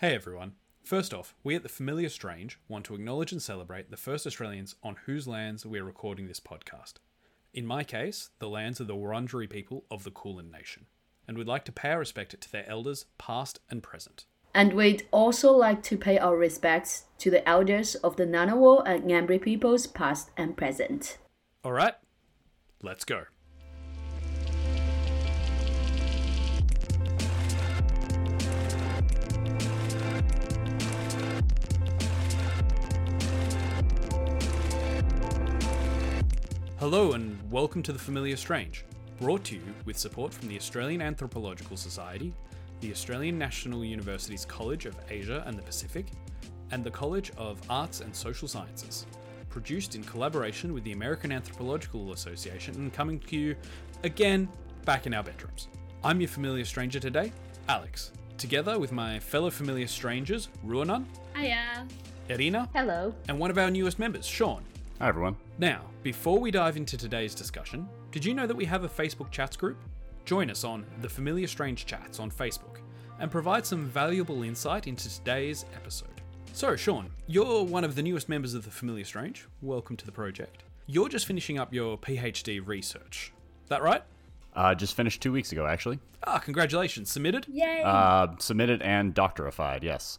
Hey everyone. First off, we at the Familiar Strange want to acknowledge and celebrate the first Australians on whose lands we are recording this podcast. In my case, the lands of the Wurundjeri people of the Kulin Nation, and we'd like to pay our respect to their elders, past and present. And we'd also like to pay our respects to the elders of the Ngunnawal and Ngambri peoples, past and present. Alright, let's go. Hello and welcome to The Familiar Strange, brought to you with support from the Australian Anthropological Society, the Australian National University's College of Asia and the Pacific, and the College of Arts and Social Sciences. Produced in collaboration with the American Anthropological Association and coming to you again back in our bedrooms. I'm your familiar stranger today, Alex, together with my fellow familiar strangers, Ruonan, Hiya. Irina, Hello. and one of our newest members, Sean. Hi, everyone. Now, before we dive into today's discussion, did you know that we have a Facebook chats group? Join us on the Familiar Strange Chats on Facebook and provide some valuable insight into today's episode. So, Sean, you're one of the newest members of the Familiar Strange. Welcome to the project. You're just finishing up your PhD research. That right? Uh, just finished two weeks ago, actually. Ah, congratulations. Submitted? Yay. Uh, submitted and doctorified, yes.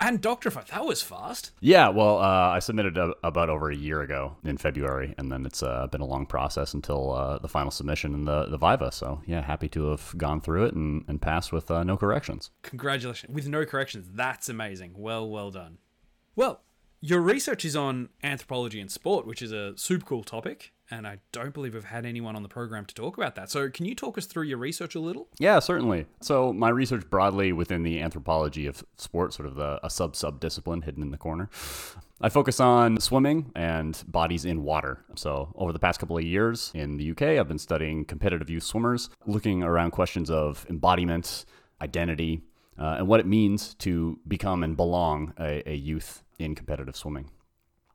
And doctorified. That was fast. Yeah, well, uh, I submitted a, about over a year ago in February, and then it's uh, been a long process until uh, the final submission and the, the Viva. So, yeah, happy to have gone through it and, and passed with uh, no corrections. Congratulations. With no corrections. That's amazing. Well, well done. Well, your research is on anthropology and sport, which is a super cool topic. And I don't believe we've had anyone on the program to talk about that. So, can you talk us through your research a little? Yeah, certainly. So, my research broadly within the anthropology of sport, sort of the, a sub sub discipline hidden in the corner. I focus on swimming and bodies in water. So, over the past couple of years in the UK, I've been studying competitive youth swimmers, looking around questions of embodiment, identity, uh, and what it means to become and belong a, a youth in competitive swimming.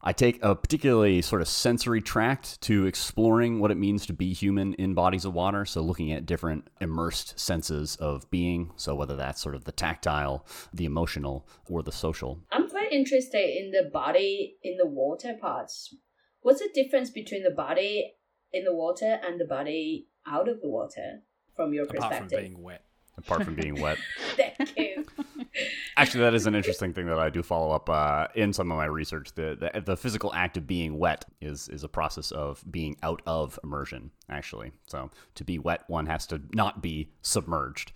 I take a particularly sort of sensory tract to exploring what it means to be human in bodies of water. So, looking at different immersed senses of being. So, whether that's sort of the tactile, the emotional, or the social. I'm quite interested in the body in the water parts. What's the difference between the body in the water and the body out of the water from your perspective? Apart from being wet. Apart from being wet. Thank you. Actually, that is an interesting thing that I do follow up uh, in some of my research. The, the the physical act of being wet is is a process of being out of immersion. Actually, so to be wet, one has to not be submerged.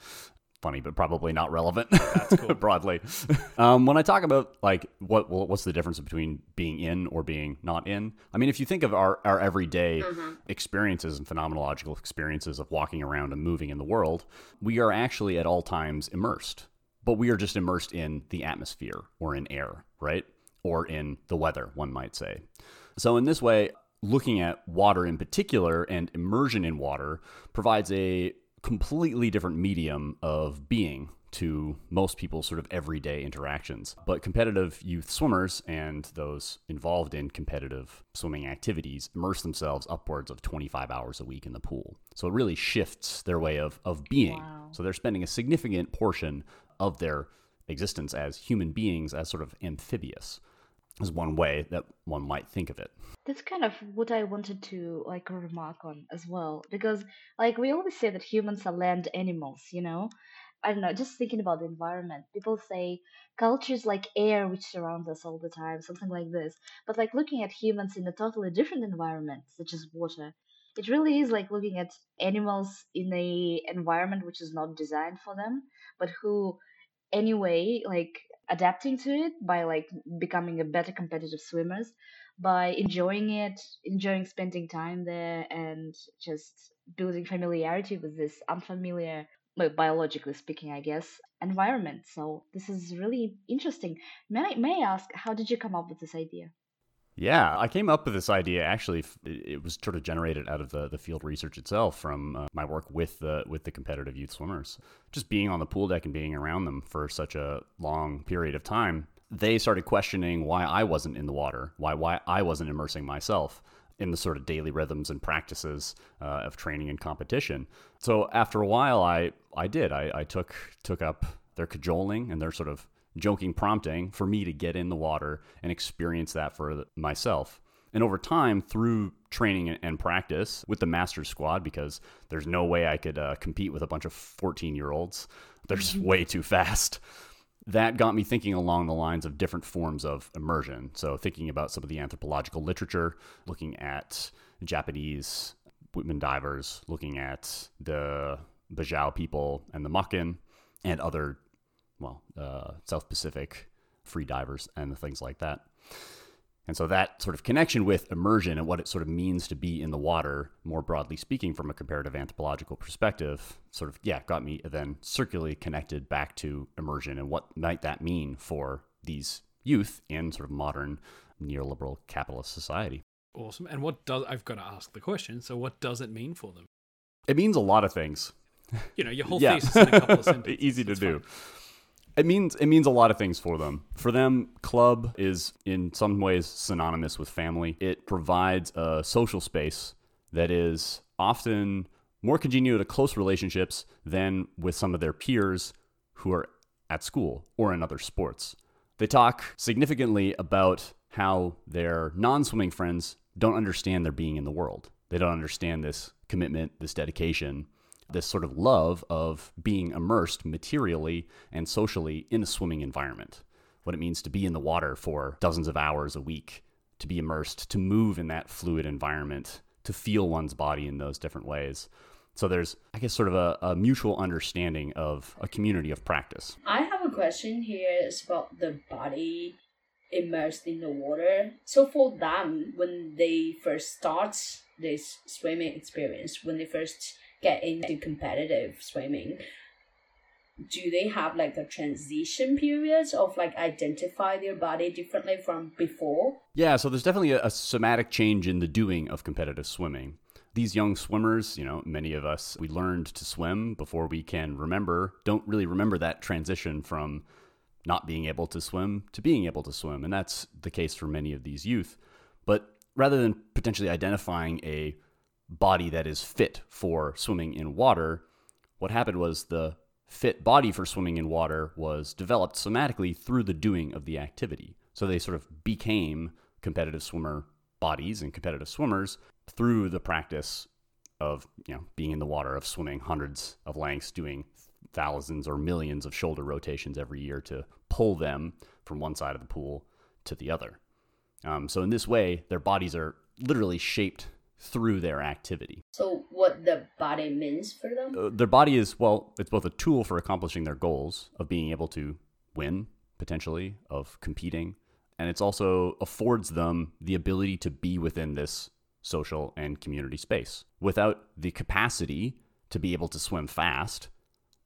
Funny, but probably not relevant. That's cool. broadly. Um, when I talk about like what well, what's the difference between being in or being not in? I mean, if you think of our our everyday experiences and phenomenological experiences of walking around and moving in the world, we are actually at all times immersed but we are just immersed in the atmosphere or in air, right? Or in the weather, one might say. So, in this way, looking at water in particular and immersion in water provides a completely different medium of being to most people's sort of everyday interactions. But competitive youth swimmers and those involved in competitive swimming activities immerse themselves upwards of 25 hours a week in the pool. So it really shifts their way of, of being. Wow. So they're spending a significant portion of their existence as human beings as sort of amphibious is one way that one might think of it. That's kind of what I wanted to like remark on as well, because like we always say that humans are land animals, you know. I don't know, just thinking about the environment. People say cultures like air which surrounds us all the time, something like this. But like looking at humans in a totally different environment, such as water, it really is like looking at animals in a environment which is not designed for them, but who anyway like adapting to it by like becoming a better competitive swimmers by enjoying it enjoying spending time there and just building familiarity with this unfamiliar well, biologically speaking i guess environment. So this is really interesting. May I, may I ask how did you come up with this idea Yeah, I came up with this idea. Actually, it was sort of generated out of the, the field research itself from uh, my work with the with the competitive youth swimmers. Just being on the pool deck and being around them for such a long period of time, they started questioning why I wasn't in the water, why why I wasn't immersing myself in the sort of daily rhythms and practices uh, of training and competition. So after a while, I I did. I, I took took up their cajoling and their sort of joking prompting for me to get in the water and experience that for myself. And over time, through training and practice with the master squad, because there's no way I could uh, compete with a bunch of 14 year olds, they're just way too fast. That got me thinking along the lines of different forms of immersion. So, thinking about some of the anthropological literature, looking at Japanese women divers, looking at the Bajau people and the Moken and other, well, uh, South Pacific free divers and the things like that. And so that sort of connection with immersion and what it sort of means to be in the water, more broadly speaking, from a comparative anthropological perspective, sort of, yeah, got me then circularly connected back to immersion and what might that mean for these youth in sort of modern neoliberal capitalist society. Awesome. And what does, I've got to ask the question, so what does it mean for them? It means a lot of things. You know, your whole yeah. thesis in a couple of sentences. Easy to That's do. It means it means a lot of things for them. For them, club is in some ways synonymous with family. It provides a social space that is often more congenial to close relationships than with some of their peers who are at school or in other sports. They talk significantly about how their non swimming friends don't understand their being in the world. They don't understand this commitment, this dedication, this sort of love of being immersed materially and socially in a swimming environment. What it means to be in the water for dozens of hours a week, to be immersed, to move in that fluid environment, to feel one's body in those different ways. So there's, I guess, sort of a, a mutual understanding of a community of practice. I have a question here. It's about the body immersed in the water. So for them, when they first start this swimming experience, when they first get into competitive swimming do they have like a transition periods of like identify their body differently from before? Yeah so there's definitely a, a, somatic change in the doing of competitive swimming. These young swimmers you know many of us we learned to swim before we can remember don't really remember that transition from not being able to swim to being able to swim and that's the case for many of these youth. But rather than potentially identifying a body that is fit for swimming in water. What happened was the fit body for swimming in water was developed somatically through the doing of the activity. So they sort of became competitive swimmer bodies and competitive swimmers through the practice of you know being in the water of swimming hundreds of lengths doing thousands or millions of shoulder rotations every year to pull them from one side of the pool to the other um, so in this way their bodies are literally shaped through their activity. So, what the body means for them? Uh, their body is, well, it's both a tool for accomplishing their goals of being able to win, potentially, of competing, and it's also affords them the ability to be within this social and community space. Without the capacity to be able to swim fast,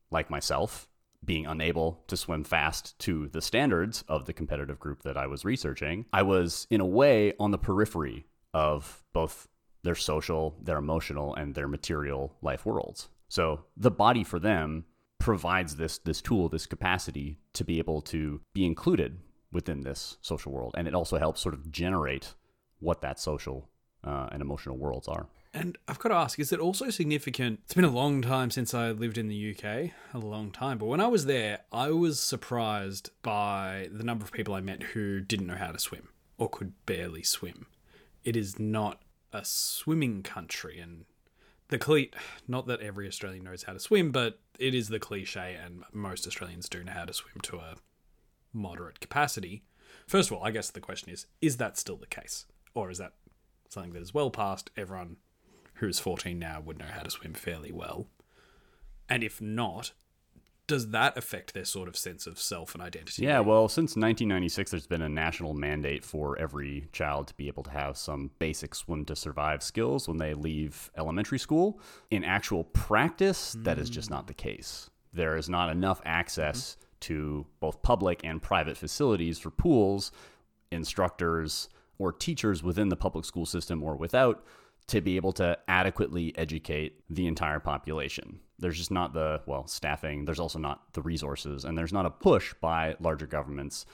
like myself, being unable to swim fast to the standards of the competitive group that I was researching, I was in a way on the periphery of both their social, their emotional, and their material life worlds. So the body for them provides this this tool, this capacity to be able to be included within this social world, and it also helps sort of generate what that social uh, and emotional worlds are. And I've got to ask, is it also significant? It's been a long time since I lived in the UK, a long time. But when I was there, I was surprised by the number of people I met who didn't know how to swim or could barely swim. It is not a swimming country and the cliche not that every Australian knows how to swim, but it is the cliche and most Australians do know how to swim to a moderate capacity. First of all, I guess the question is is that still the case? Or is that something that is well past everyone who's 14 now would know how to swim fairly well? And if not, does that affect their sort of sense of self and identity? Yeah, well, since 1996, there's been a national mandate for every child to be able to have some basic swim to survive skills when they leave elementary school. In actual practice, mm. that is just not the case. There is not enough access mm-hmm. to both public and private facilities for pools, instructors, or teachers within the public school system or without to be able to adequately educate the entire population there's just not the well staffing there's also not the resources and there's not a push by larger governments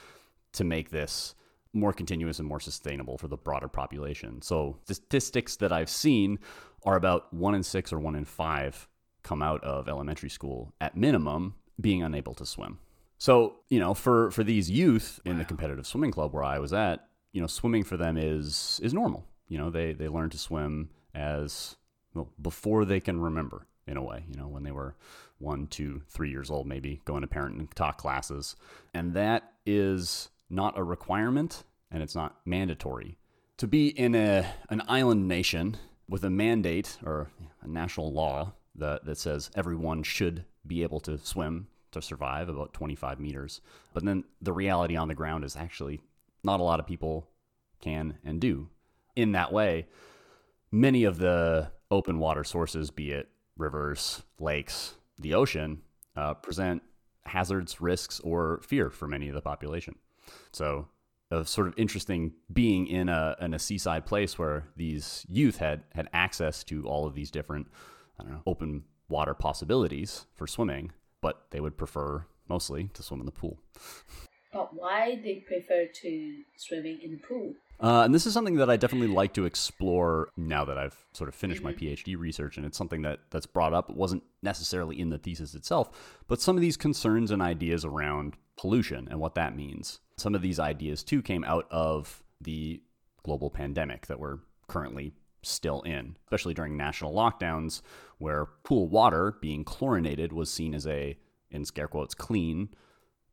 to make this more continuous and more sustainable for the broader population. So the statistics that i've seen are about one in six or one in five come out of elementary school at minimum being unable to swim. So, you know, for for these youth in the competitive swimming club where I was at, you know, swimming for them is is normal. You know, they they learn to swim as well before they can remember in a way. You know, when they were one, two, three years old, maybe going to parent and talk classes, and that is not a requirement and it's not mandatory. To be in a an island nation with a mandate or a national law that, that says everyone should be able to swim to survive about 25 meters. But then the reality on the ground is actually not a lot of people can and do. In that way, many of the open water sources, be it rivers, lakes, the ocean, uh, present hazards, risks, or fear for many of the population. So, a sort of interesting being in a in a seaside place where these youth had had access to all of these different, I don't know, open water possibilities for swimming, but they would prefer mostly to swim in the pool. But why they prefer to swimming in the pool? Uh, and this is something that I definitely like to explore now that I've sort of finished my PhD research, and it's something that that's brought up. It wasn't necessarily in the thesis itself, but some of these concerns and ideas around pollution and what that means. Some of these ideas too came out of the global pandemic that we're currently still in, especially during national lockdowns, where pool water being chlorinated was seen as a, in scare quotes, clean,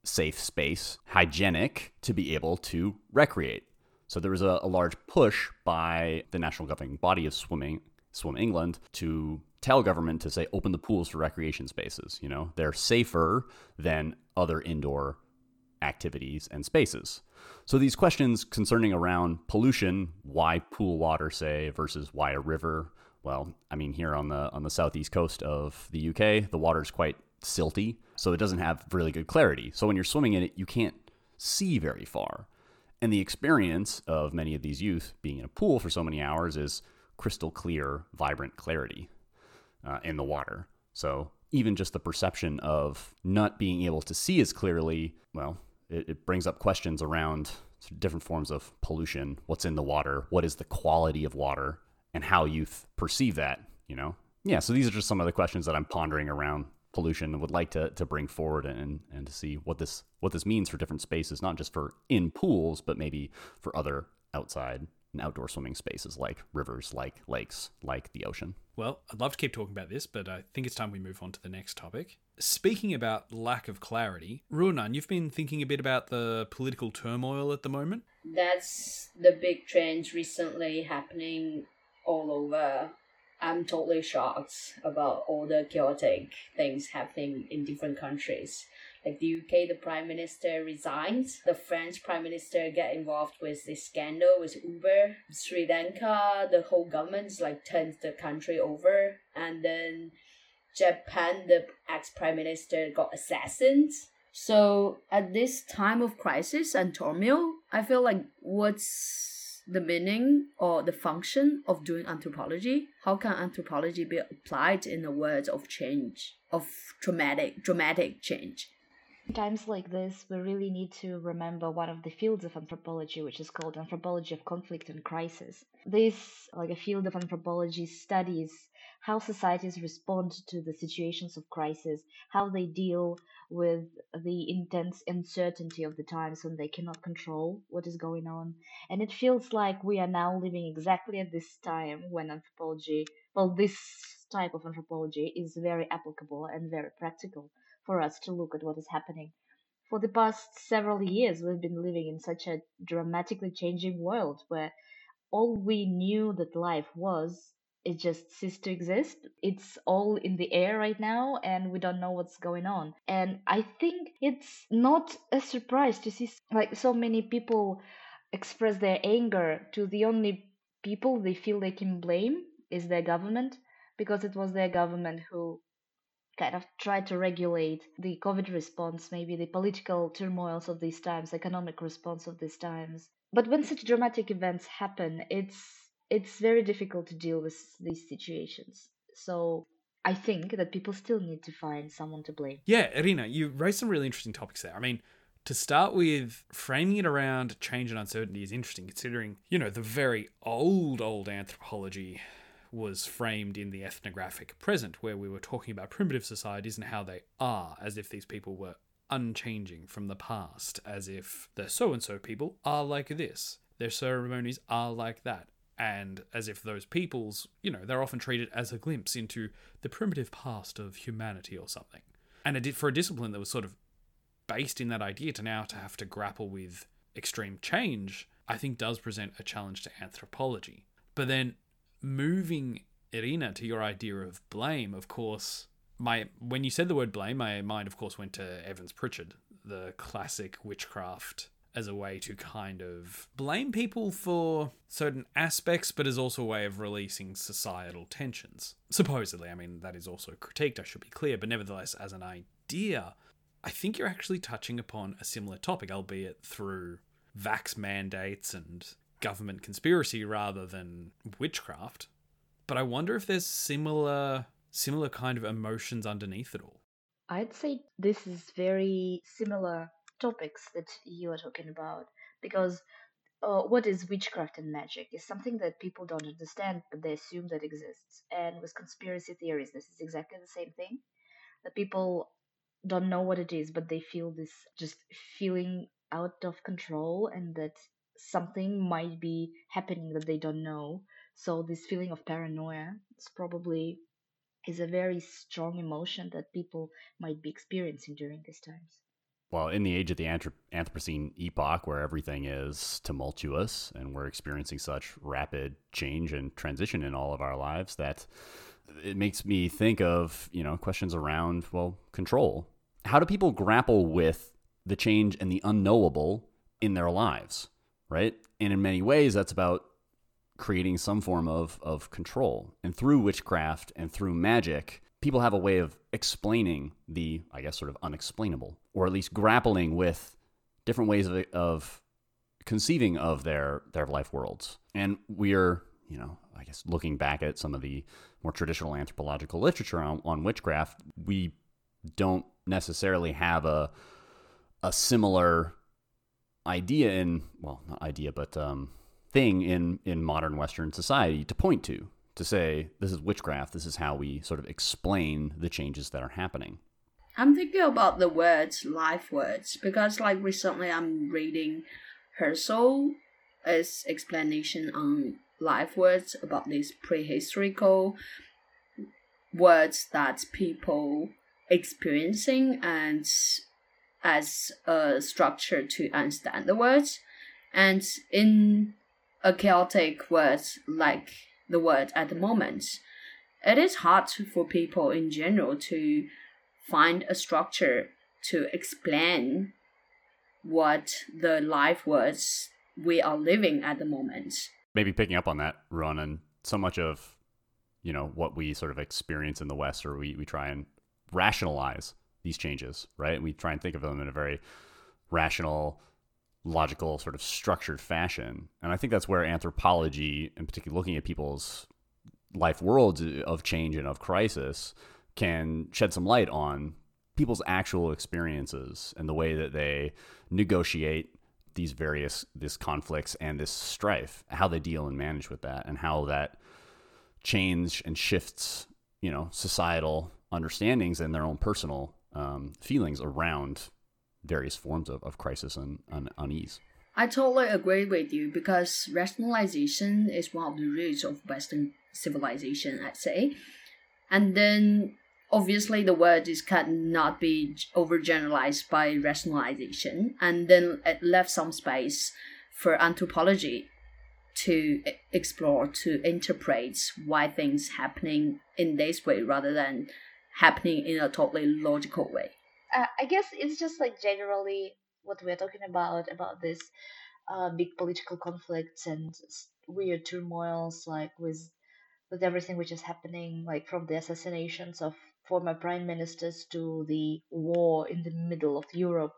safe space, hygienic to be able to recreate. So there was a, a large push by the national governing body of swimming, Swim England, to tell government to say open the pools for recreation spaces. You know, they're safer than other indoor activities and spaces. So these questions concerning around pollution, why pool water say versus why a river? Well, I mean here on the on the southeast coast of the UK, the water is quite silty, so it doesn't have really good clarity. So when you're swimming in it, you can't see very far. And the experience of many of these youth being in a pool for so many hours is crystal clear, vibrant clarity uh, in the water. So even just the perception of not being able to see as clearly, well, it, it brings up questions around different forms of pollution, what's in the water, what is the quality of water, and how youth perceive that, you know? Yeah, so these are just some of the questions that I'm pondering around pollution and would like to, to bring forward and, and to see what this what this means for different spaces, not just for in pools, but maybe for other outside and outdoor swimming spaces like rivers, like lakes, like the ocean. Well, I'd love to keep talking about this, but I think it's time we move on to the next topic. Speaking about lack of clarity, Ruonan, you've been thinking a bit about the political turmoil at the moment. That's the big trend recently happening all over. I'm totally shocked about all the chaotic things happening in different countries. Like the UK, the prime minister resigned. The French prime minister get involved with this scandal with Uber. Sri Lanka, the whole government like turned the country over. And then Japan, the ex prime minister got assassinated. So at this time of crisis and turmoil, I feel like what's the meaning or the function of doing anthropology? How can anthropology be applied in a world of change, of dramatic, dramatic change? Times like this, we really need to remember one of the fields of anthropology, which is called anthropology of conflict and crisis. This, like a field of anthropology, studies how societies respond to the situations of crisis, how they deal with the intense uncertainty of the times when they cannot control what is going on. And it feels like we are now living exactly at this time when anthropology, well, this type of anthropology is very applicable and very practical for us to look at what is happening. For the past several years, we've been living in such a dramatically changing world where all we knew that life was it just ceased to exist. It's all in the air right now, and we don't know what's going on. And I think it's not a surprise to see like so many people express their anger to the only people they feel they can blame is their government because it was their government who kind of try to regulate the COVID response, maybe the political turmoils of these times, economic response of these times. But when such dramatic events happen, it's it's very difficult to deal with these situations. So I think that people still need to find someone to blame. Yeah, Irina, you raised some really interesting topics there. I mean, to start with, framing it around change and uncertainty is interesting, considering, you know, the very old, old anthropology was framed in the ethnographic present, where we were talking about primitive societies and how they are, as if these people were unchanging from the past, as if the so and so people are like this, their ceremonies are like that, and as if those peoples, you know, they're often treated as a glimpse into the primitive past of humanity or something. And it, for a discipline that was sort of based in that idea to now to have to grapple with extreme change, I think does present a challenge to anthropology. But then moving Irina to your idea of blame, of course, my when you said the word blame, my mind of course went to Evans Pritchard, the classic witchcraft as a way to kind of blame people for certain aspects, but as also a way of releasing societal tensions. Supposedly, I mean, that is also critiqued, I should be clear, but nevertheless, as an idea, I think you're actually touching upon a similar topic, albeit through vax mandates and government conspiracy rather than witchcraft. But I wonder if there's similar similar kind of emotions underneath it all. I'd say this is very similar topics that you are talking about because uh, what is witchcraft and magic is something that people don't understand but they assume that exists and with conspiracy theories this is exactly the same thing that people don't know what it is but they feel this just feeling out of control and that something might be happening that they don't know. So this feeling of paranoia is probably is a very strong emotion that people might be experiencing during these times. Well, in the age of the Anthropocene epoch, where everything is tumultuous and we're experiencing such rapid change and transition in all of our lives, that it makes me think of you know questions around well control. How do people grapple with the change and the unknowable in their lives, right? And in many ways, that's about creating some form of of control. And through witchcraft and through magic, people have a way of explaining the, I guess, sort of unexplainable, or at least grappling with different ways of, of conceiving of their their life worlds. And we are, you know, I guess looking back at some of the more traditional anthropological literature on, on witchcraft, we don't necessarily have a a similar idea in well, not idea, but um, thing in in modern Western society to point to to say this is witchcraft. This is how we sort of explain the changes that are happening. I'm thinking about the words, life words, because like recently I'm reading Husserl's explanation on life words about these prehistorical words that people experiencing and as a structure to understand the words and in a chaotic words like the word at the moment. It is hard for people in general to find a structure to explain what the life was we are living at the moment. Maybe picking up on that, Ron, and so much of you know what we sort of experience in the West, or we, we try and rationalize these changes, right? we try and think of them in a very rational, logical, sort of structured fashion. And I think that's where anthropology, and particularly looking at people's life worlds of change and of crisis, can shed some light on people's actual experiences and the way that they negotiate these various this conflicts and this strife how they deal and manage with that and how that change and shifts you know societal understandings and their own personal um, feelings around various forms of, of crisis and, and unease. I totally agree with you because rationalization is one of the roots of Western civilization, I'd say. And then obviously the word is cannot be overgeneralized by rationalization. And then it left some space for anthropology to explore, to interpret why things happening in this way rather than happening in a totally logical way uh, I guess it's just like generally what we're talking about about this uh, big political conflicts and weird turmoils, like with with everything which is happening, like from the assassinations of former prime ministers to the war in the middle of Europe.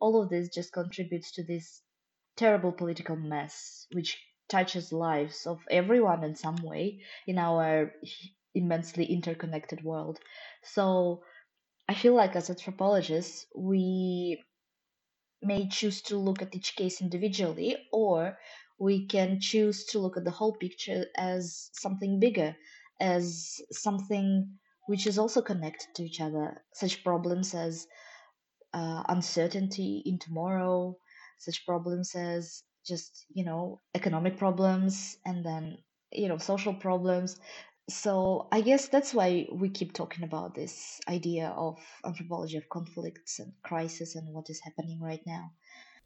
All of this just contributes to this terrible political mess, which touches lives of everyone in some way in our immensely interconnected world. So I feel like as anthropologists, we may choose to look at each case individually, or we can choose to look at the whole picture as something bigger, as something which is also connected to each other. Such problems as uh, uncertainty in tomorrow, such problems as just, you know, economic problems and then, you know, social problems. So I guess that's why we keep talking about this idea of anthropology of conflicts and crisis and what is happening right now.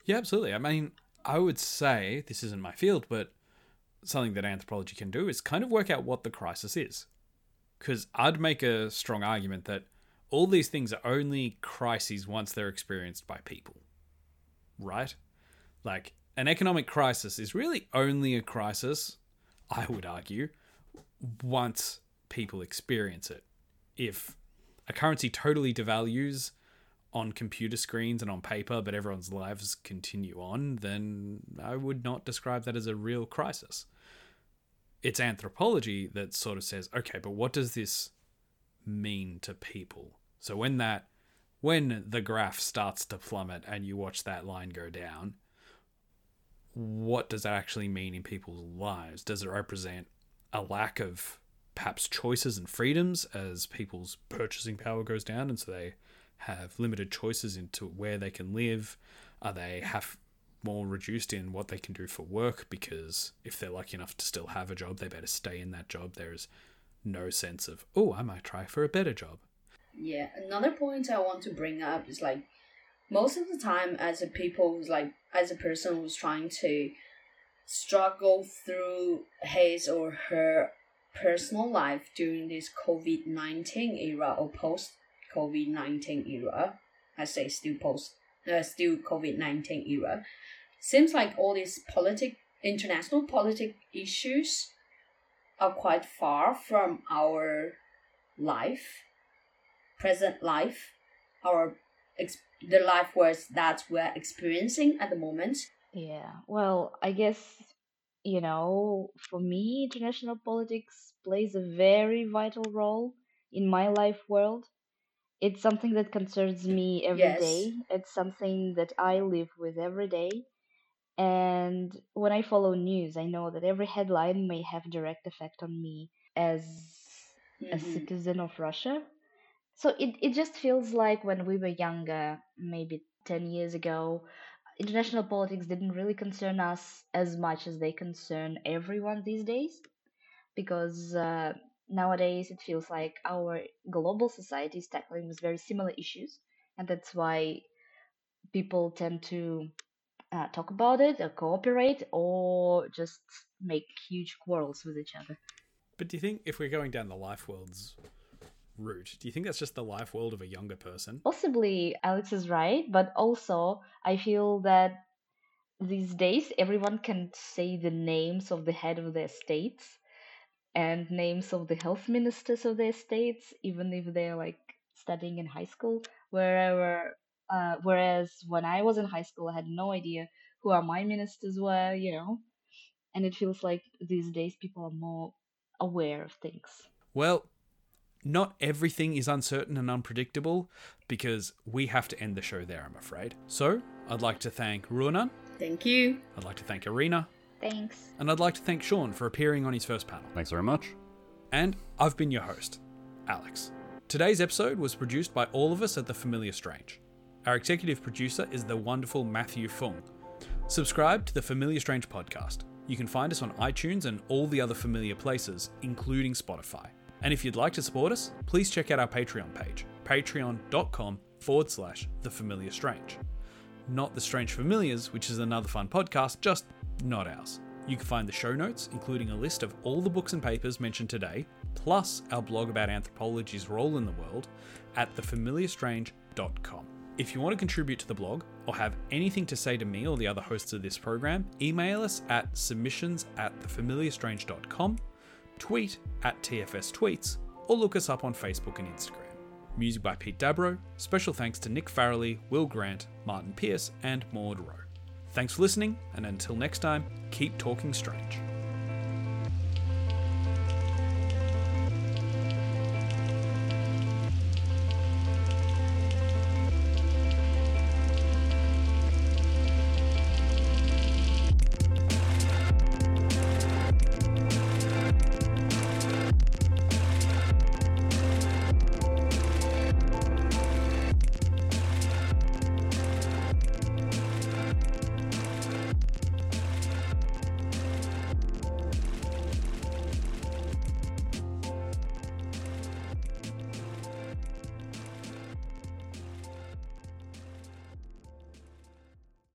Yeah, absolutely. I mean, I would say this isn't my field, but something that anthropology can do is kind of work out what the crisis is. Because I'd make a strong argument that all these things are only crises once they're experienced by people. Right? Like, an economic crisis is really only a crisis, I would argue, once people experience it. If a currency totally devalues on computer screens and on paper, but everyone's lives continue on, then I would not describe that as a real crisis. It's anthropology that sort of says, okay, but what does this mean to people? So when that when the graph starts to plummet and you watch that line go down, what does that actually mean in people's lives? Does it represent a lack of perhaps choices and freedoms as people's purchasing power goes down and so they have limited choices into where they can live? Are they have more reduced in what they can do for work because if they're lucky enough to still have a job, they better stay in that job. There's no sense of, oh, I might try for a better job. Yeah, another point I want to bring up is like most of the time as a people who's like as a person who's trying to struggle through his or her personal life during this COVID nineteen era or post COVID nineteen era, I say still post uh, still COVID nineteen era, seems like all these politic international politic issues are quite far from our life present life, our the life was that we're experiencing at the moment. Yeah, well, I guess, you know, for me, international politics plays a very vital role in my life world. It's something that concerns me every Yes. day. It's something that I live with every day. And when I follow news, I know that every headline may have direct effect on me as a Mhm. citizen of Russia. So it, it just feels like when we were younger, maybe 10 years ago, international politics didn't really concern us as much as they concern everyone these days. Because uh, nowadays it feels like our global society is tackling with very similar issues. And that's why people tend to uh, talk about it or cooperate or just make huge quarrels with each other. But do you think if we're going down the life world's route, do you think that's just the life world of a younger person? Possibly Alex is right, but also I feel that these days everyone can say the names of the head of their states and names of the health ministers of their states, even if they're like studying in high school. Wherever, uh, whereas when I was in high school, I had no idea who our my ministers were, you know. And it feels like these days people are more aware of things. Well, not everything is uncertain and unpredictable because we have to end the show there, I'm afraid. So, I'd like to thank Ruonan, Thank you. I'd like to thank Irina, Thanks. and I'd like to thank Sean for appearing on his first panel. Thanks very much. And I've been your host, Alex. Today's episode was produced by all of us at The Familiar Strange. Our executive producer is the wonderful Matthew Fung. Subscribe to the Familiar Strange podcast. You can find us on iTunes and all the other familiar places, including Spotify. And if you'd like to support us, please check out our Patreon page, patreon.com forward slash The Familiar Strange. Not The Strange Familiars, which is another fun podcast, just not ours. You can find the show notes, including a list of all the books and papers mentioned today, plus our blog about anthropology's role in the world, at thefamiliarstrange.com. If you want to contribute to the blog or have anything to say to me or the other hosts of this program, email us at submissions at thefamiliarstrange.com, tweet at TFS Tweets, or look us up on Facebook and Instagram. Music by Pete Dabro. Special thanks to Nick Farrelly, Will Grant, Martin Pierce, and Maud Rowe. Thanks for listening, and until next time, keep talking strange.